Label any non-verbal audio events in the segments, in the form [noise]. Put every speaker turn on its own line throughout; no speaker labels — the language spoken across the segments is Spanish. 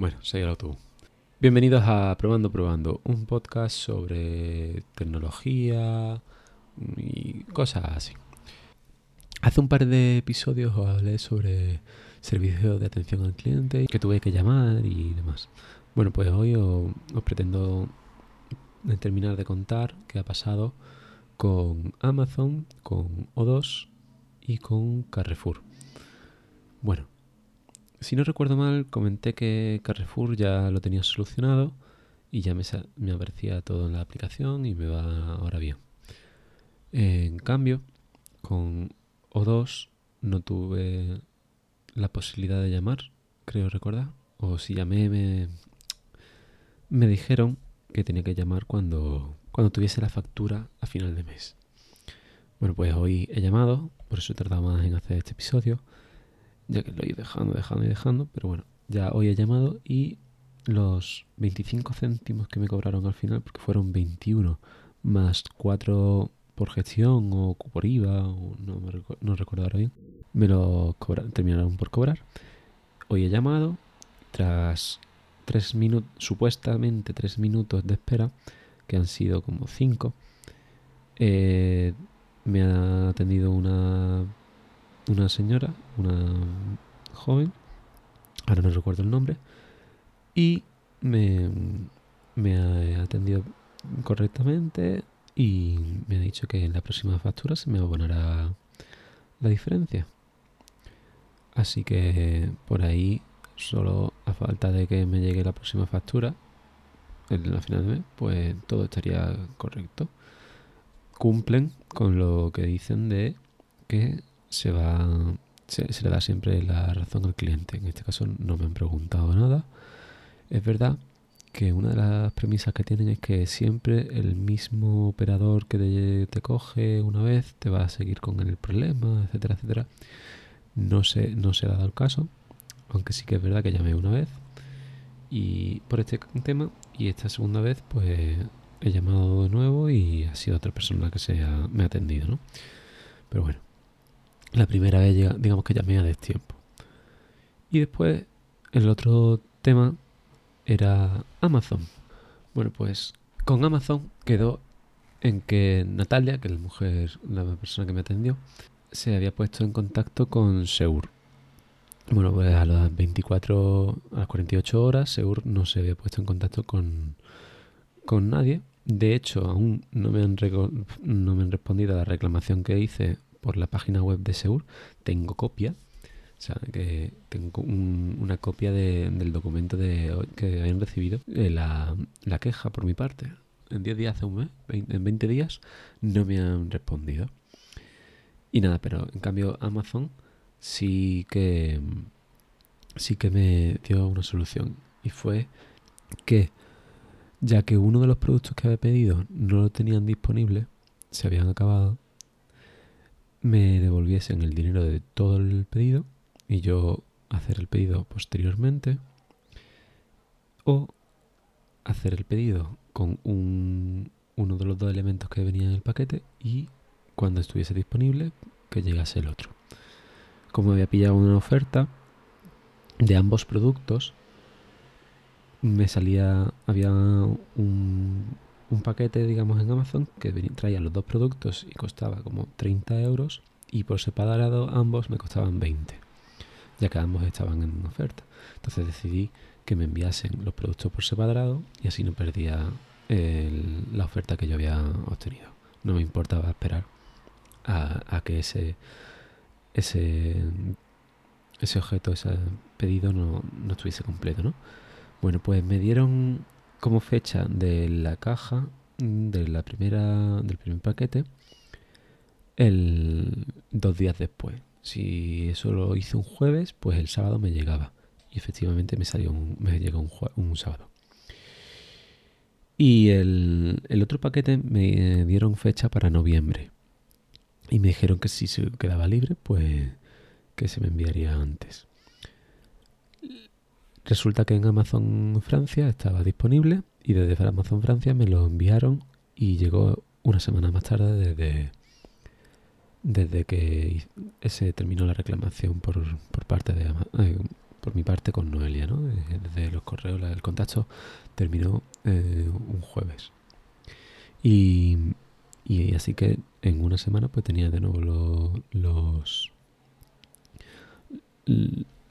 Bueno, soy el autobús. Bienvenidos a Probando Probando, un podcast sobre tecnología y cosas así. Hace un par de episodios os hablé sobre servicios de atención al cliente que tuve que llamar y demás. Bueno, pues hoy os, os pretendo terminar de contar qué ha pasado con Amazon, con O2 y con Carrefour. Bueno, si no recuerdo mal, comenté que Carrefour ya lo tenía solucionado y ya me, aparecía todo en la aplicación y me va ahora bien. En cambio, con O2 no tuve la posibilidad de llamar, creo recordar. O si llamé, me, me dijeron que tenía que llamar cuando, cuando tuviese la factura a final de mes. Bueno, pues hoy he llamado, por eso he tardado más en hacer este episodio ya que lo he ido dejando, dejando y dejando, pero bueno, ya hoy he llamado y los 25 céntimos que me cobraron al final, porque fueron 21 más 4 por gestión o por IVA, o no, me no recuerdo ahora bien, me lo terminaron por cobrar. Hoy he llamado, tras 3 minutos, supuestamente 3 minutos de espera, que han sido como 5, eh, me ha atendido una una señora, una joven, ahora no recuerdo el nombre, y me, ha atendido correctamente y me ha dicho que en la próxima factura se me abonará la diferencia. Así que por ahí, solo a falta de que me llegue la próxima factura, en la final de mes, pues todo estaría correcto. Cumplen con lo que dicen de que se va se, le da siempre la razón al cliente. En este caso no me han preguntado nada. Es verdad que una de las premisas que tienen es que siempre el mismo operador que te, coge una vez te va a seguir con el problema, etcétera, etcétera. No se, no se ha dado el caso, aunque sí que es verdad que llamé una vez y por este tema y esta segunda vez pues he llamado de nuevo y ha sido otra persona que se me ha atendido, ¿no? Pero bueno, la primera vez, digamos que llamé a destiempo. Y después, el otro tema era Amazon. Bueno, pues con Amazon quedó en que Natalia, que es la mujer, la persona que me atendió, se había puesto en contacto con Seur. Bueno, pues a las 24, a las 48 horas, Seur no se había puesto en contacto con, con nadie. De hecho, aún no me, han no me han respondido a la reclamación que hice por la página web de Seur, tengo copia. O sea, que tengo una copia del documento de, que habían recibido, eh, la, la, queja por mi parte. En 10 días, hace un mes, en 20 días, no me han respondido. Y nada, pero en cambio Amazon sí que sí que me dio una solución. Y fue que, ya que uno de los productos que había pedido no lo tenían disponible, se habían acabado, me devolviesen el dinero de todo el pedido y yo hacer el pedido posteriormente o hacer el pedido con un, uno de los dos elementos que venía en el paquete y cuando estuviese disponible que llegase el otro. Como había pillado una oferta de ambos productos, me salía, había un, un paquete, digamos, en Amazon que traía los dos productos y costaba como 30 euros y por separado ambos me costaban 20, ya que ambos estaban en oferta. Entonces decidí que me enviasen los productos por separado y así no perdía la oferta que yo había obtenido. No me importaba esperar a, que ese, ese, ese objeto, ese pedido no, no estuviese completo, ¿no? Bueno, pues me dieron como fecha de la caja de la primera del primer paquete el dos días después. Si eso lo hice un jueves, pues el sábado me llegaba. Y efectivamente me salió un, me llegó un, un sábado. Y el, el, otro paquete me dieron fecha para noviembre. Y me dijeron que si se quedaba libre, pues que se me enviaría antes. Resulta que en Amazon Francia estaba disponible y desde Amazon Francia me lo enviaron y llegó una semana más tarde desde, desde que se terminó la reclamación por, por parte de, eh, por mi parte con Noelia, ¿no? Desde los correos, el contacto terminó un jueves. Y, y, así que en una semana pues tenía de nuevo los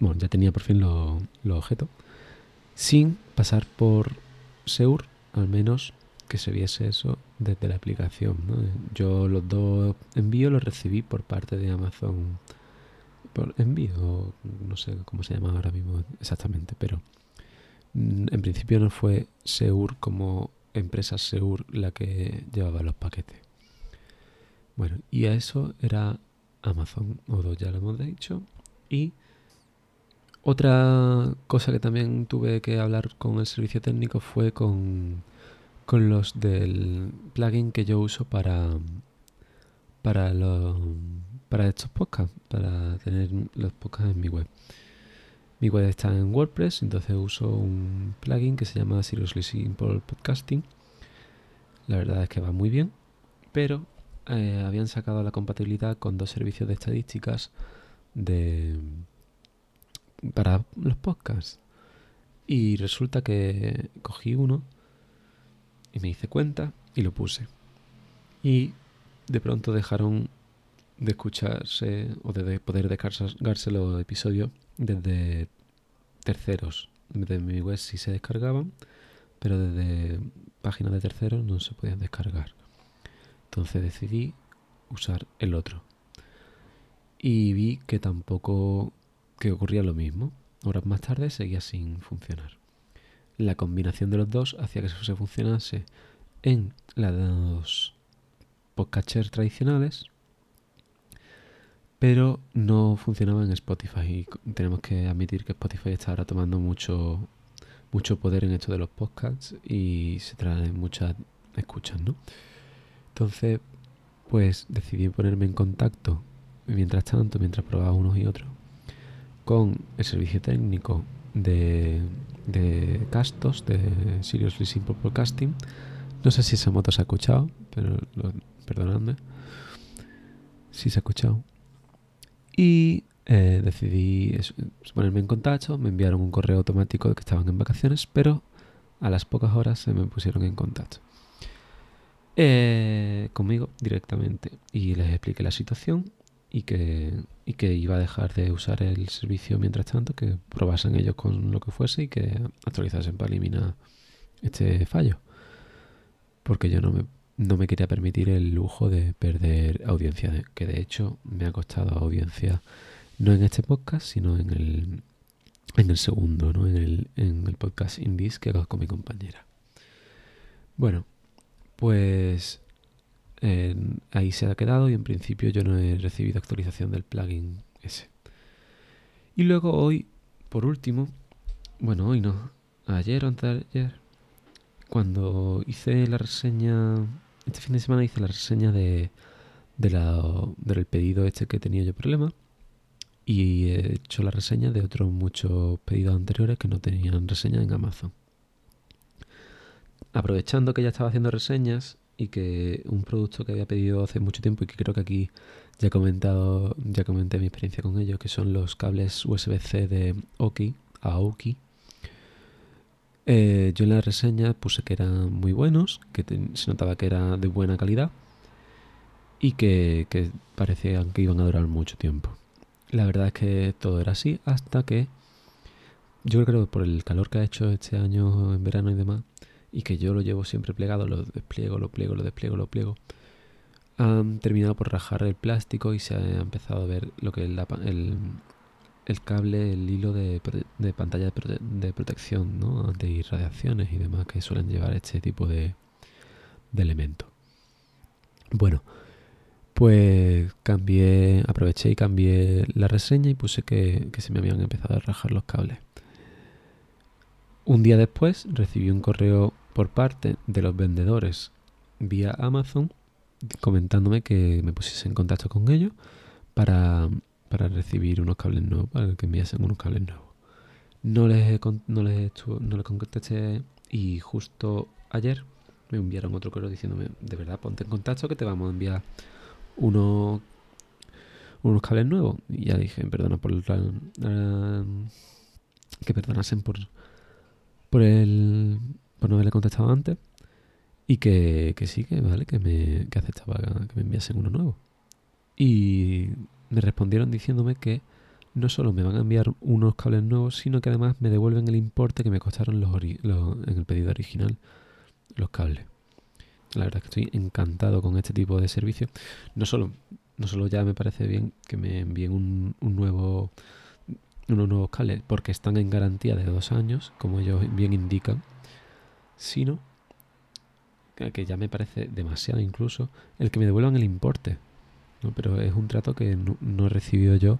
bueno, ya tenía por fin los, los objetos sin pasar por Seur, al menos que se viese eso desde la aplicación. Yo los dos envíos los recibí por parte de Amazon. Por envío, no sé cómo se llama ahora mismo exactamente, pero mm, en principio no fue Seur como empresa Seur la que llevaba los paquetes. Bueno, y a eso era Amazon, o dos ya lo hemos dicho, y otra cosa que también tuve que hablar con el servicio técnico fue con, los del plugin que yo uso para, para, los, para estos podcasts, para tener los podcasts en mi web. Mi web está en WordPress, entonces uso un plugin que se llama Seriously Simple Podcasting. La verdad es que va muy bien, pero eh, habían sacado la compatibilidad con dos servicios de estadísticas de para los podcasts. Y resulta que cogí uno y me hice cuenta y lo puse. Y de pronto dejaron de escucharse o de poder descargarse los episodios desde terceros. Desde mi web sí se descargaban, pero desde páginas de terceros no se podían descargar. Entonces decidí usar el otro. Y vi que tampoco que ocurría lo mismo. Horas más tarde seguía sin funcionar. La combinación de los dos hacía que eso se funcionase en los podcatchers tradicionales, pero no funcionaba en Spotify. Y tenemos que admitir que Spotify está ahora tomando mucho, mucho poder en esto de los podcasts y se traen muchas escuchas, ¿no? Entonces, pues decidí ponerme en contacto mientras tanto, mientras probaba unos y otros, con el servicio técnico de, de Castos, de Seriously Simple Podcasting. No sé si esa moto se ha escuchado, pero perdonadme si se ha escuchado. Y eh, decidí ponerme en contacto, me enviaron un correo automático de que estaban en vacaciones, pero a las pocas horas se me pusieron en contacto eh, conmigo directamente y les expliqué la situación y que, y que iba a dejar de usar el servicio mientras tanto, que probasen ellos con lo que fuese y que actualizasen para eliminar este fallo. Porque yo no me, no me quería permitir el lujo de perder audiencia, que de hecho me ha costado audiencia no en este podcast, sino en el, en el segundo, ¿no? en, el, en el podcast Indies que hago con mi compañera. Bueno, pues ahí se ha quedado y en principio yo no he recibido actualización del plugin ese. Y luego hoy, por último, bueno, hoy no, ayer o antes de ayer, cuando hice la reseña, este fin de semana hice la reseña de, de la, del pedido este que tenía yo problema y he hecho la reseña de otros muchos pedidos anteriores que no tenían reseña en Amazon. Aprovechando que ya estaba haciendo reseñas, y que un producto que había pedido hace mucho tiempo y que creo que aquí ya he comentado, ya comenté mi experiencia con ellos, que son los cables USB-C de Oki, Aoki. Eh, yo en la reseña puse que eran muy buenos, que se notaba que era de buena calidad y que, que parecían que iban a durar mucho tiempo. La verdad es que todo era así hasta que yo creo que por el calor que ha hecho este año en verano y demás, y que yo lo llevo siempre plegado, lo despliego, lo pliego, lo despliego, lo pliego, han terminado por rajar el plástico y se ha empezado a ver lo que es el, el cable, el hilo de, de pantalla de, protección ¿no? ante irradiaciones y demás que suelen llevar este tipo de, de elementos. Bueno, pues cambié, aproveché y cambié la reseña y puse que, que se me habían empezado a rajar los cables. Un día después recibí un correo por parte de los vendedores vía Amazon comentándome que me pusiese en contacto con ellos para, recibir unos cables nuevos, para que enviasen unos cables nuevos. No les, no les, no les contesté y justo ayer me enviaron otro correo diciéndome, de verdad, ponte en contacto que te vamos a enviar unos, unos cables nuevos. Y ya dije, perdona por la, que perdonasen por, por, el, por no haberle contestado antes y que, que sí, que vale, que me que aceptaba que me enviasen uno nuevo. Y me respondieron diciéndome que no solo me van a enviar unos cables nuevos, sino que además me devuelven el importe que me costaron los, en el pedido original los cables. La verdad es que estoy encantado con este tipo de servicio. No solo, no solo ya me parece bien que me envíen un, un nuevo unos nuevos cables porque están en garantía de dos años, como ellos bien indican, sino que ya me parece demasiado incluso el que me devuelvan el importe. Pero es un trato que no, he recibido yo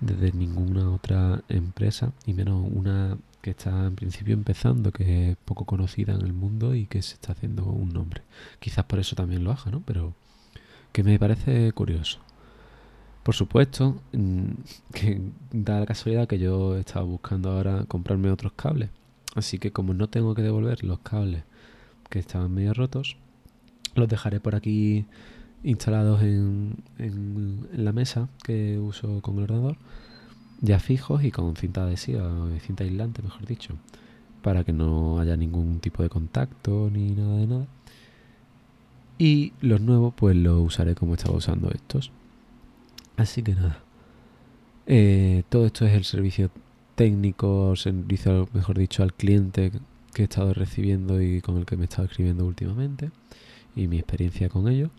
desde ninguna otra empresa, y menos una que está en principio empezando, que es poco conocida en el mundo y que se está haciendo un nombre. Quizás por eso también lo haga, ¿no? Pero que me parece curioso. Por supuesto, mm, [laughs] que da la casualidad que yo estaba buscando ahora comprarme otros cables. Así que como no tengo que devolver los cables que estaban medio rotos, los dejaré por aquí instalados en, en, la mesa que uso con el ordenador, ya fijos y con cinta adhesiva, cinta aislante, mejor dicho, para que no haya ningún tipo de contacto ni nada de nada. Y los nuevos, pues los usaré como estaba usando estos. Así que nada. Eh, todo esto es el servicio técnico, servicio, mejor dicho, al cliente que he estado recibiendo y con el que me he estado escribiendo últimamente y mi experiencia con ello.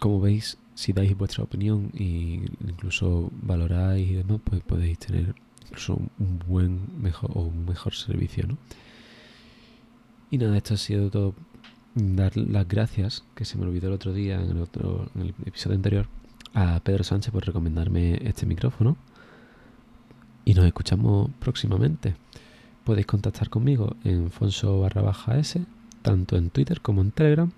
Como veis, si dais vuestra opinión e incluso valoráis y demás, pues podéis tener incluso un buen mejor o un mejor servicio, ¿no? Y nada, esto ha sido todo. Dar las gracias, que se me olvidó el otro día en el otro en el episodio anterior, a Pedro Sánchez por recomendarme este micrófono. Y nos escuchamos próximamente. Podéis contactar conmigo en Fonso barra baja S, tanto en Twitter como en Telegram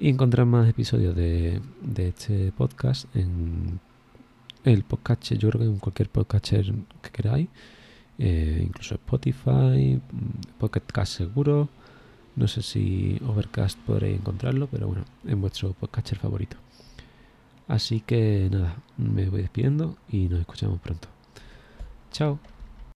y encontrar más episodios de, este podcast en el podcast, yo creo que en cualquier podcatcher que queráis, eh, incluso Spotify, Podcast seguro, no sé si Overcast podréis encontrarlo, pero bueno, en vuestro podcatcher favorito. Así que nada, me voy despidiendo y nos escuchamos pronto. Chao.